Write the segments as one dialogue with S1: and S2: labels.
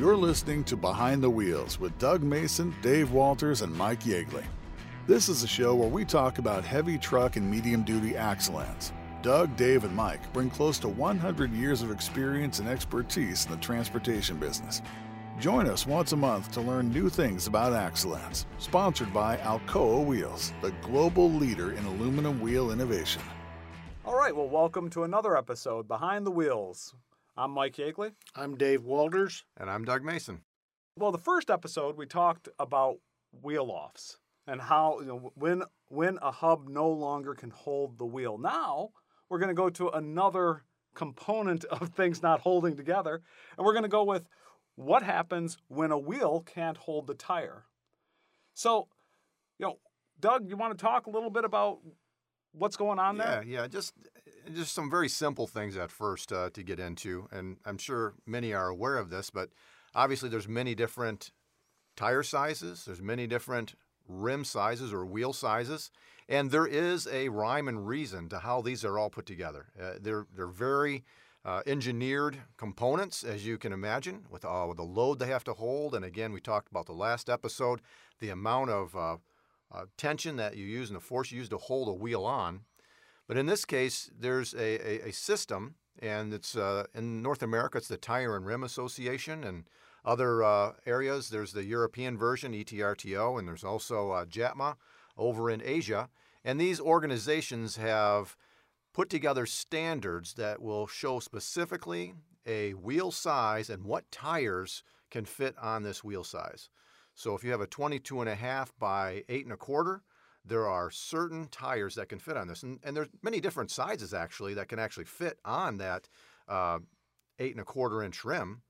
S1: You're listening to Behind the Wheels with Doug Mason, Dave Walters, and Mike Yeagley. This is a show where we talk about heavy truck and medium duty excellence. Doug, Dave, and Mike bring close to 100 years of experience and expertise in the transportation business. Join us once a month to learn new things about excellence. Sponsored by Alcoa Wheels, the global leader in aluminum wheel innovation.
S2: All right, well, welcome to another episode Behind the Wheels. I'm Mike Yeagley.
S3: I'm Dave Walters.
S4: And I'm Doug Mason.
S2: Well, the first episode we talked about wheel offs and how you know when when a hub no longer can hold the wheel. Now we're going to go to another component of things not holding together, and we're going to go with what happens when a wheel can't hold the tire. So, you know, Doug, you want to talk a little bit about what's going on there?
S4: Yeah, yeah, just just some very simple things at first uh, to get into, and I'm sure many are aware of this, but obviously there's many different tire sizes, there's many different rim sizes or wheel sizes, and there is a rhyme and reason to how these are all put together. Uh, they're they're very uh, engineered components, as you can imagine, with, uh, with the load they have to hold. And again, we talked about the last episode, the amount of uh, tension that you use and the force you use to hold a wheel on. But in this case, there's a, a, a system, and it's uh, in North America, it's the Tire and Rim Association, and other uh, areas, there's the European version, ETRTO, and there's also uh, JATMA over in Asia. And these organizations have put together standards that will show specifically a wheel size and what tires can fit on this wheel size. So if you have a 22 and a half by eight and a quarter, there are certain tires that can fit on this, and, and there's many different sizes actually that can actually fit on that uh, eight and a quarter inch rim,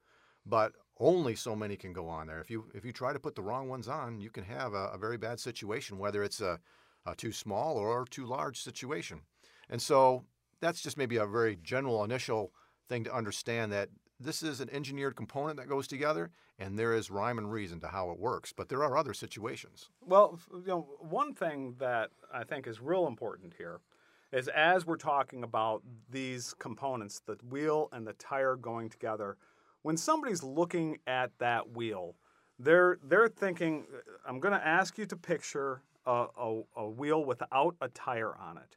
S4: but only so many can go on there. If you if you try to put the wrong ones on, you can have a, a very bad situation, whether it's a, a too small or too large situation. And so that's just maybe a very general initial thing to understand that this is an engineered component that goes together, and there is rhyme and reason to how it works. But there are other situations.
S2: Well, you know, one thing that I think is real important here is as we're talking about these components, the wheel and the tire going together, when somebody's looking at that wheel, they're they're thinking, I'm going to ask you to picture a, a, a wheel without a tire on it.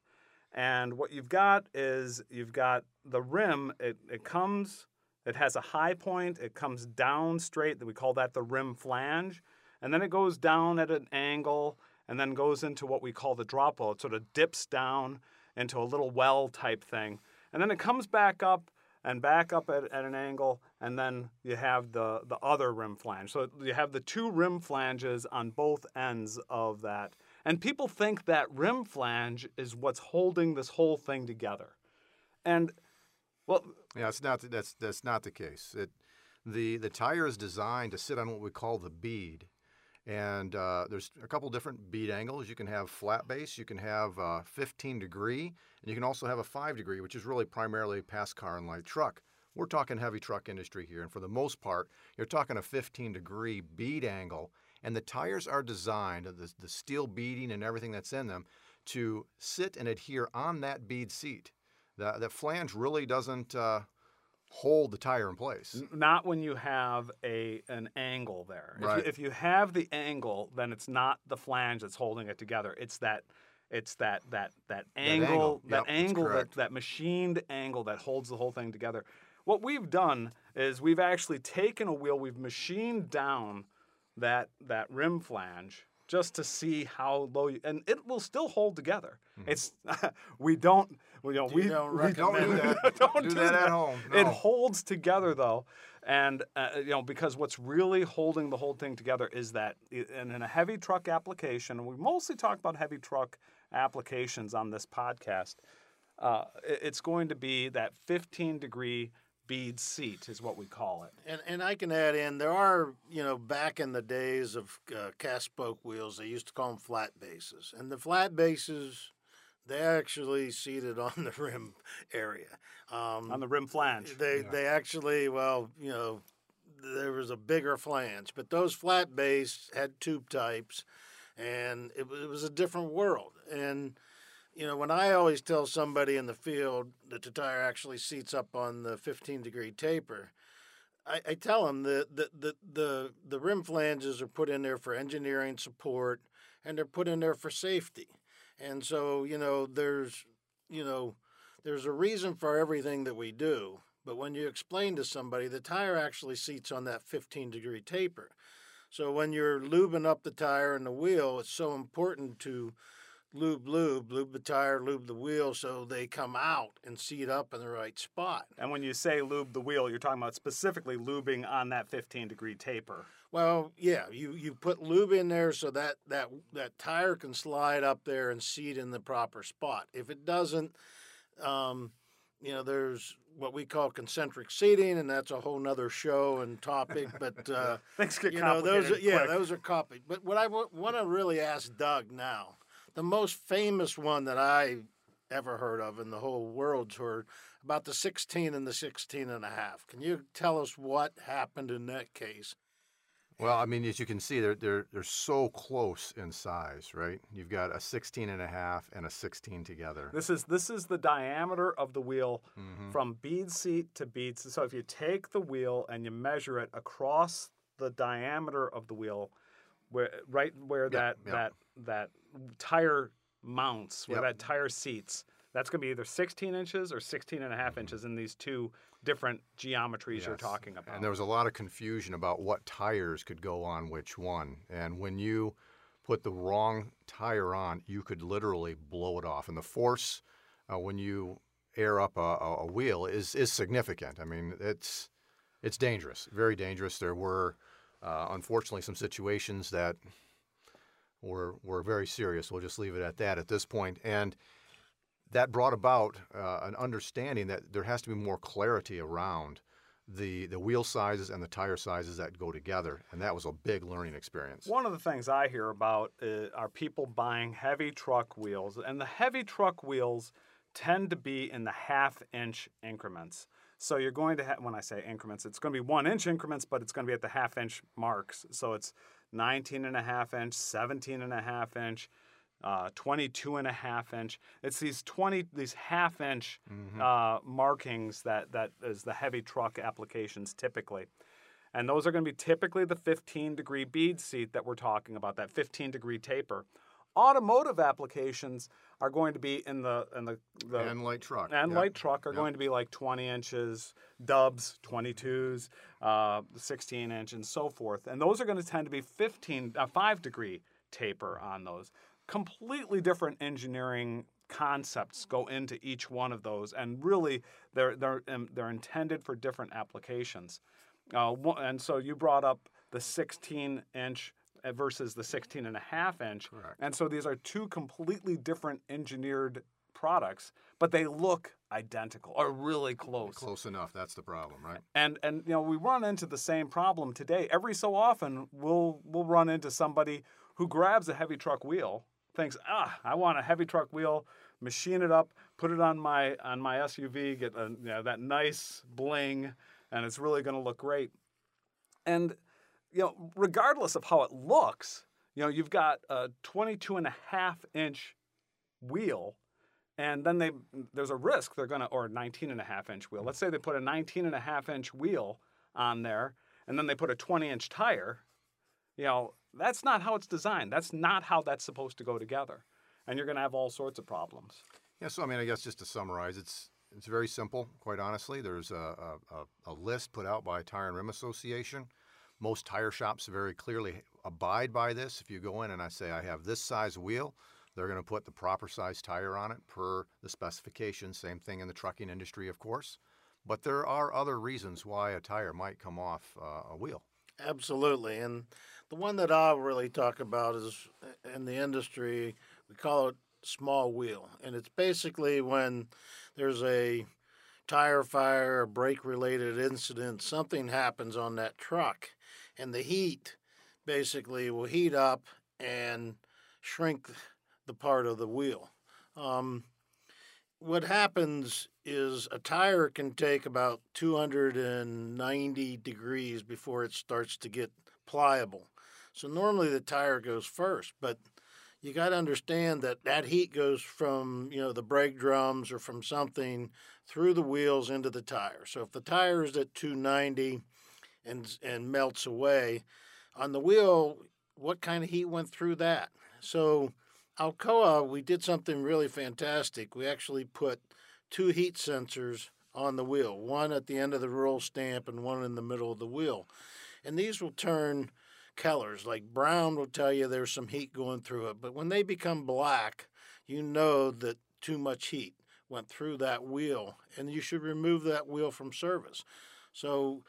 S2: And what you've got is you've got the rim, it, it comes it has a high point, it comes down straight, we call that the rim flange, and then it goes down at an angle and then goes into what we call the drop well. It sort of dips down into a little well type thing. And then it comes back up and back up at, at an angle, and then you have the, the other rim flange. So you have the two rim flanges on both ends of that. And people think that rim flange is what's holding this whole thing together. And well,
S4: yeah, it's not. That's that's not the case. It, the the tire is designed to sit on what we call the bead, and uh, there's a couple different bead angles. You can have flat base, you can have uh, 15 degree, and you can also have a five degree, which is really primarily pass car and light truck. We're talking heavy truck industry here, and for the most part, you're talking a 15 degree bead angle, and the tires are designed, the, the steel beading and everything that's in them, to sit and adhere on that bead seat. The, the flange really doesn't uh, hold the tire in place.
S2: Not when you have a an angle there.
S4: Right.
S2: If, you, if you have the angle, then it's not the flange that's holding it together. It's that it's that that that angle that
S4: angle. Yep,
S2: angle, that, that machined angle that holds the whole thing together. What we've done is we've actually taken a wheel, we've machined down that that rim flange just to see how low you, and it will still hold together.
S4: Mm-hmm.
S2: It's we don't you know we
S3: don't
S2: we
S3: recommend
S4: Don't do that.
S2: don't
S4: do,
S2: do
S4: that, at
S2: that.
S4: home.
S2: It holds together though, and uh, you know because what's really holding the whole thing together is that i- in, in a heavy truck application, and we mostly talk about heavy truck applications on this podcast. Uh, it's going to be that 15 degree bead seat is what we call it.
S3: And and I can add in there are you know back in the days of uh, cast spoke wheels they used to call them flat bases and the flat bases they actually seated on the rim area. Um,
S2: On the rim flange.
S3: they they actually well you know there was a bigger flange, but those flat base had tube types, and it, it was a different world. And you know when I always tell somebody in the field that the tire actually seats up on the 15 degree taper, I, I tell them that the, the, the, the rim flanges are put in there for engineering support and they're put in there for safety. And so, you know, there's, you know, there's a reason for everything that we do. But when you explain to somebody, the tire actually seats on that 15 degree taper. So when you're lubing up the tire and the wheel, it's so important to lube, lube, lube the tire, lube the wheel so they come out and seat up in the right spot.
S2: And when you say lube the wheel, you're talking about specifically lubing on that 15 degree taper.
S3: Well, yeah, you, you put lube in there so that, that that tire can slide up there and seat in the proper spot. If it doesn't, um, you know, there's what we call concentric seating, and that's a whole nother show and topic. But uh,
S2: Things get
S3: you know, those are, yeah,
S2: quick.
S3: those are copy. But what I w- want to really ask Doug now, the most famous one that I ever heard of in the whole world's heard about the 16 and the 16 and a half. Can you tell us what happened in that case?
S4: Well, I mean, as you can see, they're, they're, they're so close in size, right? You've got a 16 and a half and a 16 together.
S2: This is this is the diameter of the wheel
S4: Mm-hmm.
S2: from bead seat to bead. seat. So if you take the wheel and you measure it across the diameter of the wheel, where right where that
S4: yeah.
S2: that that tire mounts, where
S4: Yep.
S2: that tire seats, that's going to be either 16 inches or 16 and a half inches in these two different geometries you're talking about.
S4: And there was a lot of confusion about what tires could go on which one. And when you put the wrong tire on, you could literally blow it off. And the force uh, when you air up a, a, a wheel is is significant. I mean, it's it's dangerous, very dangerous. There were uh, unfortunately some situations that were were very serious. We'll just leave it at that at this point. And that brought about uh, an understanding that there has to be more clarity around the the wheel sizes and the tire sizes that go together, and that was a big learning experience.
S2: One of the things I hear about uh, are people buying heavy truck wheels, and the heavy truck wheels tend to be in the half inch increments. So you're going to have, when I say increments, it's going to be one inch increments, but it's going to be at the half inch marks. So it's 19 and a half inch, 17 and a half inch, uh, 22 and a half inch. It's these 20, these half inch uh, markings that, that is the heavy truck applications typically. And those are going to be typically the 15 degree bead seat that we're talking about, that 15 degree taper. Automotive applications are going to be in the in the, the
S4: and light truck.
S2: and
S4: Yep.
S2: light truck are
S4: Yep.
S2: going to be like 20 inches, dubs, 22s, uh, 16 inch, and so forth. And those are going to tend to be 15, uh, 5 degree taper on those. Completely different engineering concepts go into each one of those, and really they're, they're, um, they're intended for different applications. Uh, and so you brought up the 16 inch versus the 16 and a half inch.
S4: Correct.
S2: And so these are two completely different engineered products, but they look identical or really close.
S4: Close enough. That's the problem, right?
S2: And and you know we run into the same problem today. Every so often we'll we'll run into somebody who grabs a heavy truck wheel, thinks, ah, I want a heavy truck wheel, machine it up, put it on my on my SUV, get a, you know, that nice bling, and it's really going to look great. And you know, regardless of how it looks, you know, you've got a 22 and a half inch wheel and then they there's a risk they're going to or 19 and a half inch wheel. Let's say they put a 19 and a half inch wheel on there and then they put a 20 inch tire. You know that's not how it's designed. That's not how that's supposed to go together. And you're going to have all sorts of problems.
S4: Yeah, so I mean, I guess just to summarize, it's it's very simple. Quite honestly, there's a, a, a- a list put out by Tire and Rim Association. Most tire shops very clearly abide by this. If you go in and I say I have this size wheel, they're going to put the proper size tire on it per the specification. Same thing in the trucking industry, of course. But there are other reasons why a tire might come off uh, a wheel.
S3: Absolutely. And the one that I'll really talk about is in the industry, we call it small wheel. And it's basically when there's a tire fire, a brake related incident, something happens on that truck, and the heat basically will heat up and shrink the part of the wheel. Um, what happens is a tire can take about 290 degrees before it starts to get pliable. So normally the tire goes first, but you got to understand that that heat goes from, you know, the brake drums or from something through the wheels into the tire. So if the tire is at 290, and and melts away. On the wheel, what kind of heat went through that? So Alcoa, we did something really fantastic. We actually put two heat sensors on the wheel, one at the end of the roll stamp and one in the middle of the wheel. And these will turn colors. Like brown will tell you there's some heat going through it, but when they become black, you know that too much heat went through that wheel, and you should remove that wheel from service. So,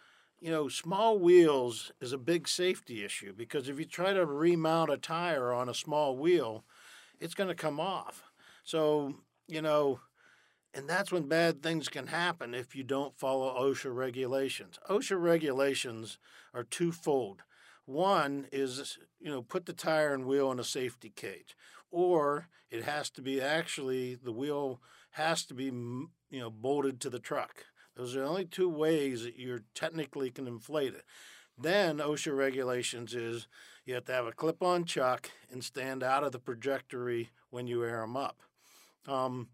S3: you know, small wheels is a big safety issue because if you try to remount a tire on a small wheel, it's going to come off. So, you know, and that's when bad things can happen if you don't follow OSHA regulations. OSHA regulations are twofold. One is, you know, put the tire and wheel in a safety cage, or it has to be actually the wheel has to be, you know, bolted to the truck. Those are the only two ways that you technically can inflate it. Then OSHA regulations is you have to have a clip-on chuck and stand out of the trajectory when you air them up. Um,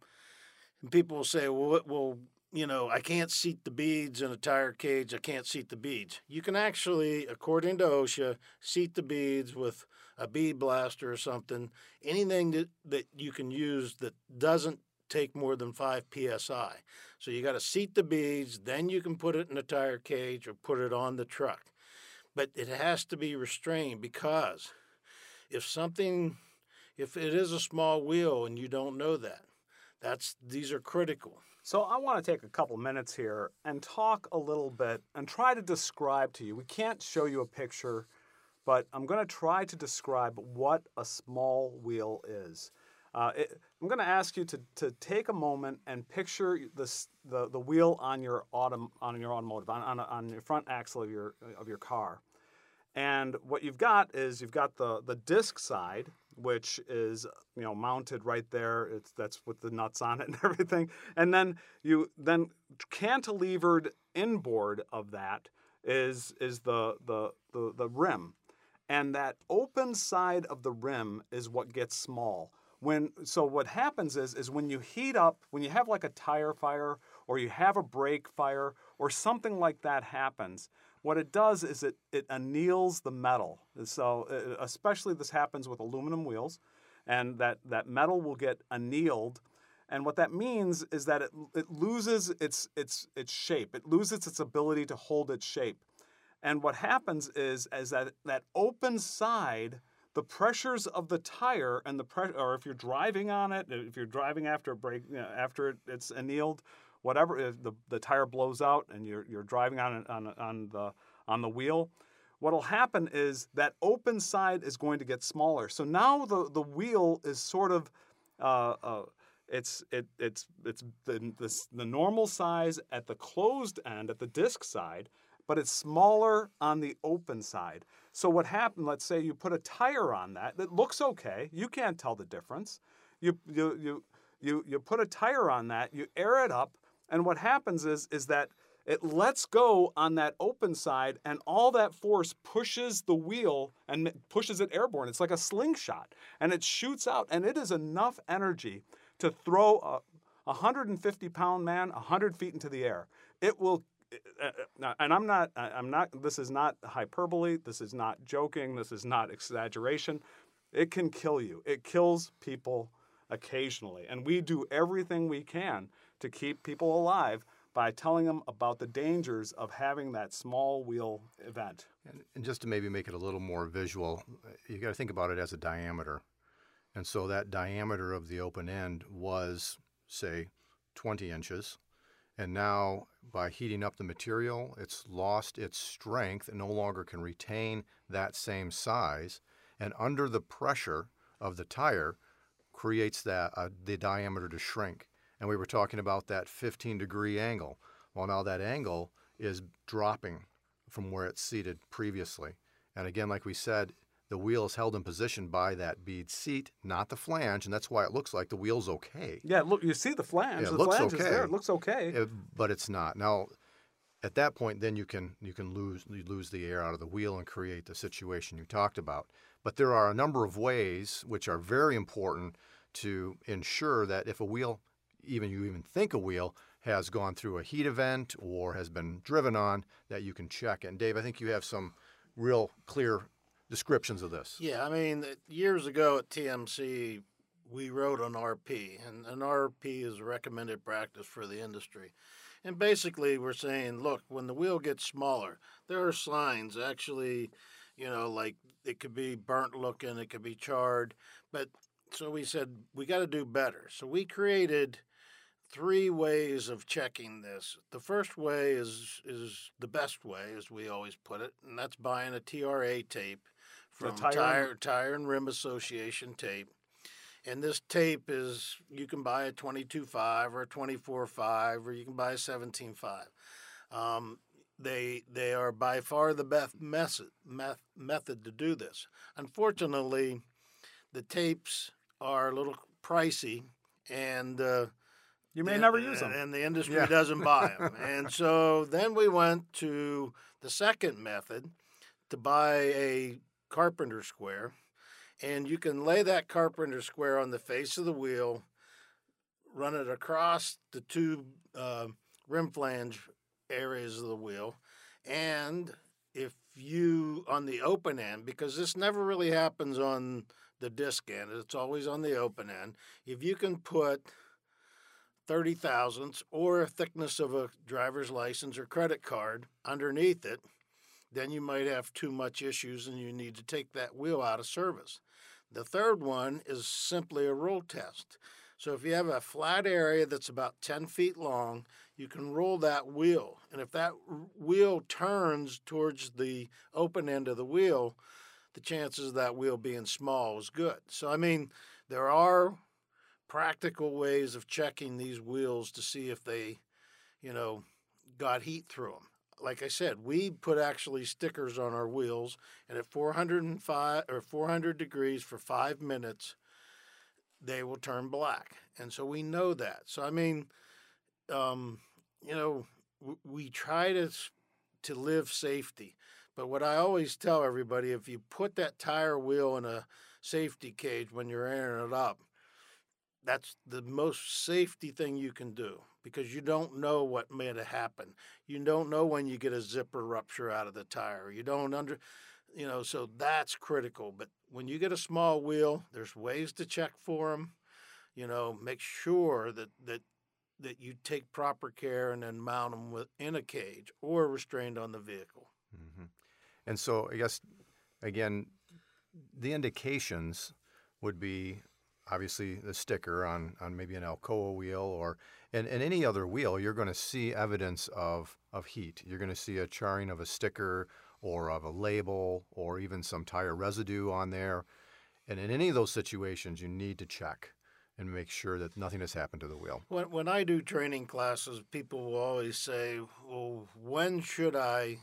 S3: and people will say, well, well, you know, I can't seat the beads in a tire cage. I can't seat the beads. You can actually, according to OSHA, seat the beads with a bead blaster or something. Anything that, that you can use that doesn't take more than 5 psi. So you got to seat the beads, then you can put it in a tire cage or put it on the truck. But it has to be restrained because if something, if it is a small wheel and you don't know that, that's these are critical.
S2: So I want to take a couple minutes here and talk a little bit and try to describe to you. We can't show you a picture, but I'm going to try to describe what a small wheel is. Uh, it, I'm going to ask you to, to take a moment and picture this, the, the wheel on your, autom, on your automotive, on, on, on your front axle of your, of your car. And what you've got is you've got the, the disc side, which is you know mounted right there. It's that's with the nuts on it and everything. And then you then cantilevered inboard of that is is the the the, the rim, and that open side of the rim is what gets small. When so what happens is is when you heat up when you have like a tire fire or you have a brake fire or something like that happens what it does is it, it anneals the metal. So, uh, especially this happens with aluminum wheels, and that, that metal will get annealed. And what that means is that it, it loses its, its, its shape, it loses its ability to hold its shape. And what happens is, is that that open side, the pressures of the tire and the pressure, or if you're driving on it, if you're driving after a break, you know, after it, it's annealed, whatever if the, the tire blows out and you're, you're driving on, on, on, the, on the wheel, what'll happen is that open side is going to get smaller. So now the, the wheel is sort of uh, uh, it's it, it's it's the, the, the normal size at the closed end at the disc side, but it's smaller on the open side. So what happened? Let's say you put a tire on that that looks okay. You can't tell the difference. You you you you you put a tire on that. You air it up. And what happens is, is that it lets go on that open side, and all that force pushes the wheel and pushes it airborne. It's like a slingshot, and it shoots out, and it is enough energy to throw a 150 pound man 100 feet into the air. It will Uh, uh, uh, and I'm not, I'm not, this is not hyperbole, this is not joking, this is not exaggeration. It can kill you. It kills people occasionally. And we do everything we can to keep people alive by telling them about the dangers of having that small wheel event.
S4: And, and just to maybe make it a little more visual, you've got to think about it as a diameter. And so that diameter of the open end was, say, 20 inches. And now, by heating up the material, it's lost its strength and no longer can retain that same size. And under the pressure of the tire, creates that uh, the diameter to shrink and we were talking about that 15 degree angle. Well, now that angle is dropping from where it's seated previously. And again, like we said, the wheel is held in position by that bead seat, not the flange, and that's why it looks like the wheel's okay.
S2: Yeah, look, you see the flange.
S4: Yeah, it
S2: the
S4: looks
S2: flange
S4: okay.
S2: is there. It looks okay.
S4: It- but it's not. Now, at that point, then you can you can lose you lose the air out of the wheel and create the situation you talked about. But there are a number of ways which are very important to ensure that if a wheel even you even think a wheel has gone through a heat event or has been driven on that you can check. And Dave, I think you have some real clear descriptions of this.
S3: Yeah, I mean, years ago at TMC, we wrote an RP, and an RP is a recommended practice for the industry. And basically, we're saying, look, when the wheel gets smaller, there are signs actually, you know, like it could be burnt looking, it could be charred. But so we said, we got to do better. So we created three ways of checking this. The first way is is the best way, as we always put it, and that's buying a TRA tape from
S2: tire
S3: Tire, Tire and Rim Association tape. And this tape is you can buy a 22.5 or a 24.5 or you can buy a 17.5. Um, they they are by far the best method meth, method to do this. Unfortunately, the tapes are a little pricey, and uh,
S2: You may never use them.
S3: and the industry
S4: Yeah.
S3: doesn't buy them. and so then we went to the second method to buy a carpenter square, and you can lay that carpenter square on the face of the wheel, run it across the two uh, rim flange areas of the wheel, and if you on the open end, because this never really happens on the disc end, it's always on the open end. If you can put 30 thousandths or a thickness of a driver's license or credit card underneath it, then you might have too much issues and you need to take that wheel out of service. The third one is simply a roll test. So if you have a flat area that's about 10 feet long, you can roll that wheel. And if that wheel turns towards the open end of the wheel, the chances of that wheel being small is good. So, I mean, there are practical ways of checking these wheels to see if they, you know, got heat through them. Like I said, we put actually stickers on our wheels, and at 405 or 400 degrees for five minutes, they will turn black, and so we know that. So I mean, um, you know, w- we try to to live safety, but what I always tell everybody, if you put that tire wheel in a safety cage when you're airing it up, that's the most safety thing you can do because you don't know what may have happened. You don't know when you get a zipper rupture out of the tire. You don't under, you know, so that's critical. But when you get a small wheel, there's ways to check for them. You know, make sure that that that you take proper care and then mount them with, in a cage or restrained on the vehicle.
S4: hmm And so I guess again, the indications would be obviously the sticker on, on maybe an Alcoa wheel or and, and any other wheel, you're going to see evidence of, of heat. You're going to see a charring of a sticker or of a label or even some tire residue on there. And in any of those situations, you need to check and make sure that nothing has happened to the wheel.
S3: When, when I do training classes, people will always say, Well, when should I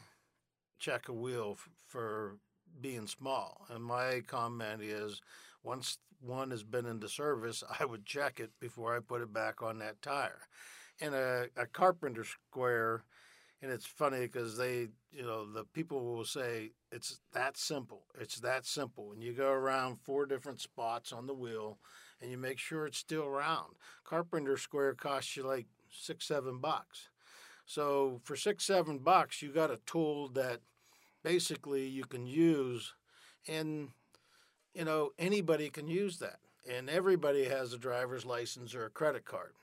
S3: check a wheel f- for being small? And my comment is, once one has been into service, I would check it before I put it back on that tire. And a, a carpenter square, and it's funny because they, you know, the people will say it's that simple. It's that simple. And you go around four different spots on the wheel and you make sure it's still round. Carpenter square costs you like six, seven bucks. So for six, seven bucks, you got a tool that basically you can use, and you know anybody can use that, and everybody has a driver's license or a credit card.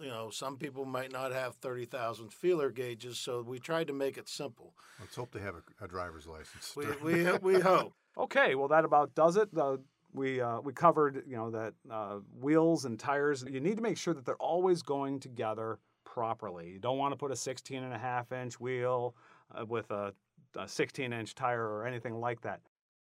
S3: You know, some people might not have thirty thousand feeler gauges, so we tried to make it simple.
S4: Let's hope they have a, a driver's license.
S3: We we we hope.
S2: Okay, well that about does it. The, we uh, we covered you know that uh, wheels and tires. You need to make sure that they're always going together properly. You don't want to put a 16 and a half inch wheel uh, with a, a 16 inch tire or anything like that.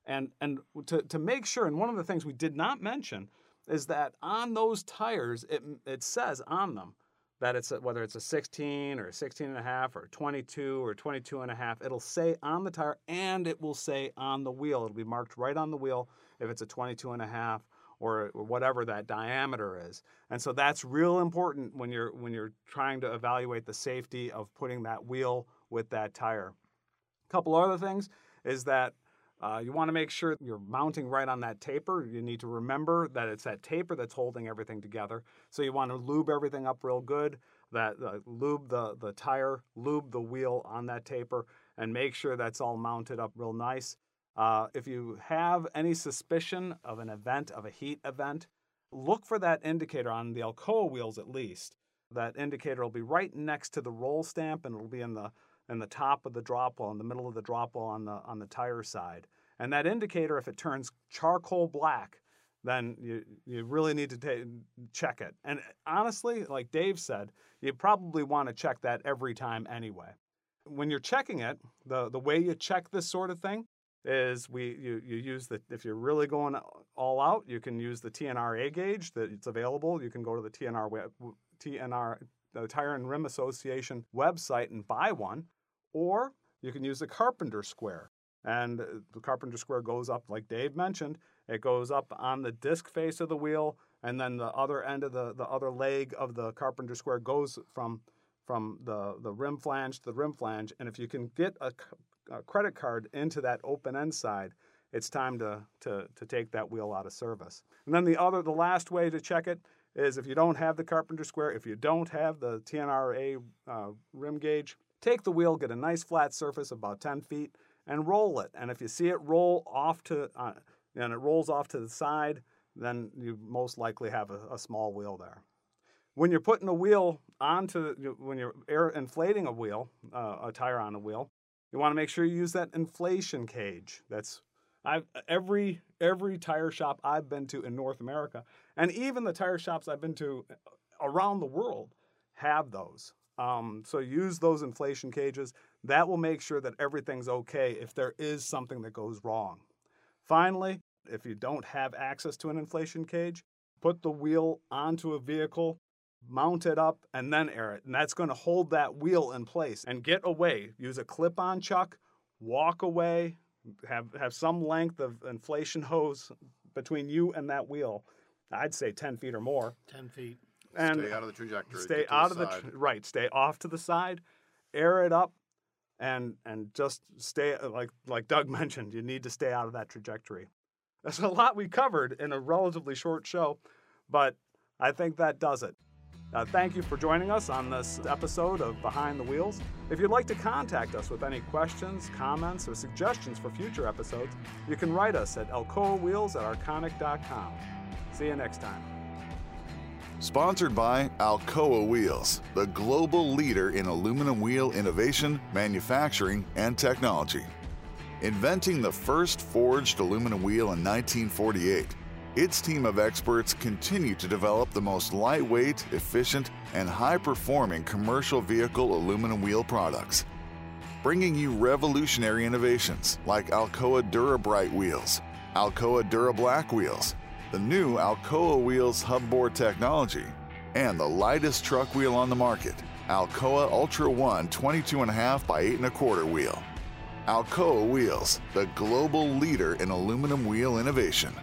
S2: And and to to make sure. And one of the things we did not mention is that on those tires, it it says on them that it's a, whether it's a 16 or a 16 and a half or 22 or 22 and a half it'll say on the tire and it will say on the wheel it'll be marked right on the wheel if it's a 22 and a half or, or whatever that diameter is and so that's real important when you're when you're trying to evaluate the safety of putting that wheel with that tire a couple other things is that uh, you want to make sure you're mounting right on that taper. You need to remember that it's that taper that's holding everything together. So you want to lube everything up real good. that uh, lube the, the tire, lube the wheel on that taper, and make sure that's all mounted up real nice. Uh, if you have any suspicion of an event, of a heat event, look for that indicator on the Alcoa wheels at least. That indicator will be right next to the roll stamp and it'll be in the in the top of the drop wall, in the middle of the drop wall on the on the tire side. And that indicator, if it turns charcoal black, then you, you really need to check it. And honestly, like Dave said, you probably want to check that every time anyway. When you're checking it, the, the way you check this sort of thing is we you, you use the if you're really going all out, you can use the TNRA gauge that it's available. You can go to the TNR TNR the Tire and Rim Association website and buy one, or you can use the Carpenter Square. And uh, the Carpenter Square goes up, like Dave mentioned, it goes up on the disc face of the wheel, and then the other end of the, the other leg of the Carpenter Square goes from from the, the rim flange to the rim flange. And if you can get a, a credit card into that open end side, it's time to, to, to take that wheel out of service. And then the other, the last way to check it is if you don't have the Carpenter Square, if you don't have the TNRA uh, rim gauge, take the wheel, get a nice flat surface about 10 feet, and roll it. And if you see it roll off to, uh, and it rolls off to the side, then you most likely have a, a small wheel there. When you're putting a wheel onto, when you're air inflating a wheel, uh, a tire on a wheel, you want to make sure you use that inflation cage. That's I've every every tire shop I've been to in North America, and even the tire shops I've been to around the world, have those. Um, so use those inflation cages. That will make sure that everything's okay if there is something that goes wrong. Finally, if you don't have access to an inflation cage, put the wheel onto a vehicle, mount it up, and then air it. And that's going to hold that wheel in place. And get away. Use a clip on chuck, walk away, have, have some length of inflation hose between you and that wheel. I'd say 10 feet or more.
S3: 10 feet.
S2: And
S4: stay out of the trajectory.
S2: Stay out
S4: the
S2: of the
S4: side.
S2: tr- right. Stay off to the side, air it up, and and just stay like like Doug mentioned. You need to stay out of that trajectory. That's a lot we covered in a relatively short show, but I think that does it. Uh, thank you for joining us on this episode of Behind the Wheels. If you'd like to contact us with any questions, comments, or suggestions for future episodes, you can write us at alcoawheels at arconic.com. See you next time.
S1: Sponsored by Alcoa Wheels, the global leader in aluminum wheel innovation, manufacturing, and technology. Inventing the first forged aluminum wheel in 1948, its team of experts continue to develop the most lightweight, efficient, and high performing commercial vehicle aluminum wheel products. Bringing you revolutionary innovations like Alcoa DuraBright wheels, Alcoa DuraBlack wheels, the new Alcoa Wheels hubboard technology, and the lightest truck wheel on the market, Alcoa Ultra One 22.5 by 8.25 wheel. Alcoa Wheels, the global leader in aluminum wheel innovation.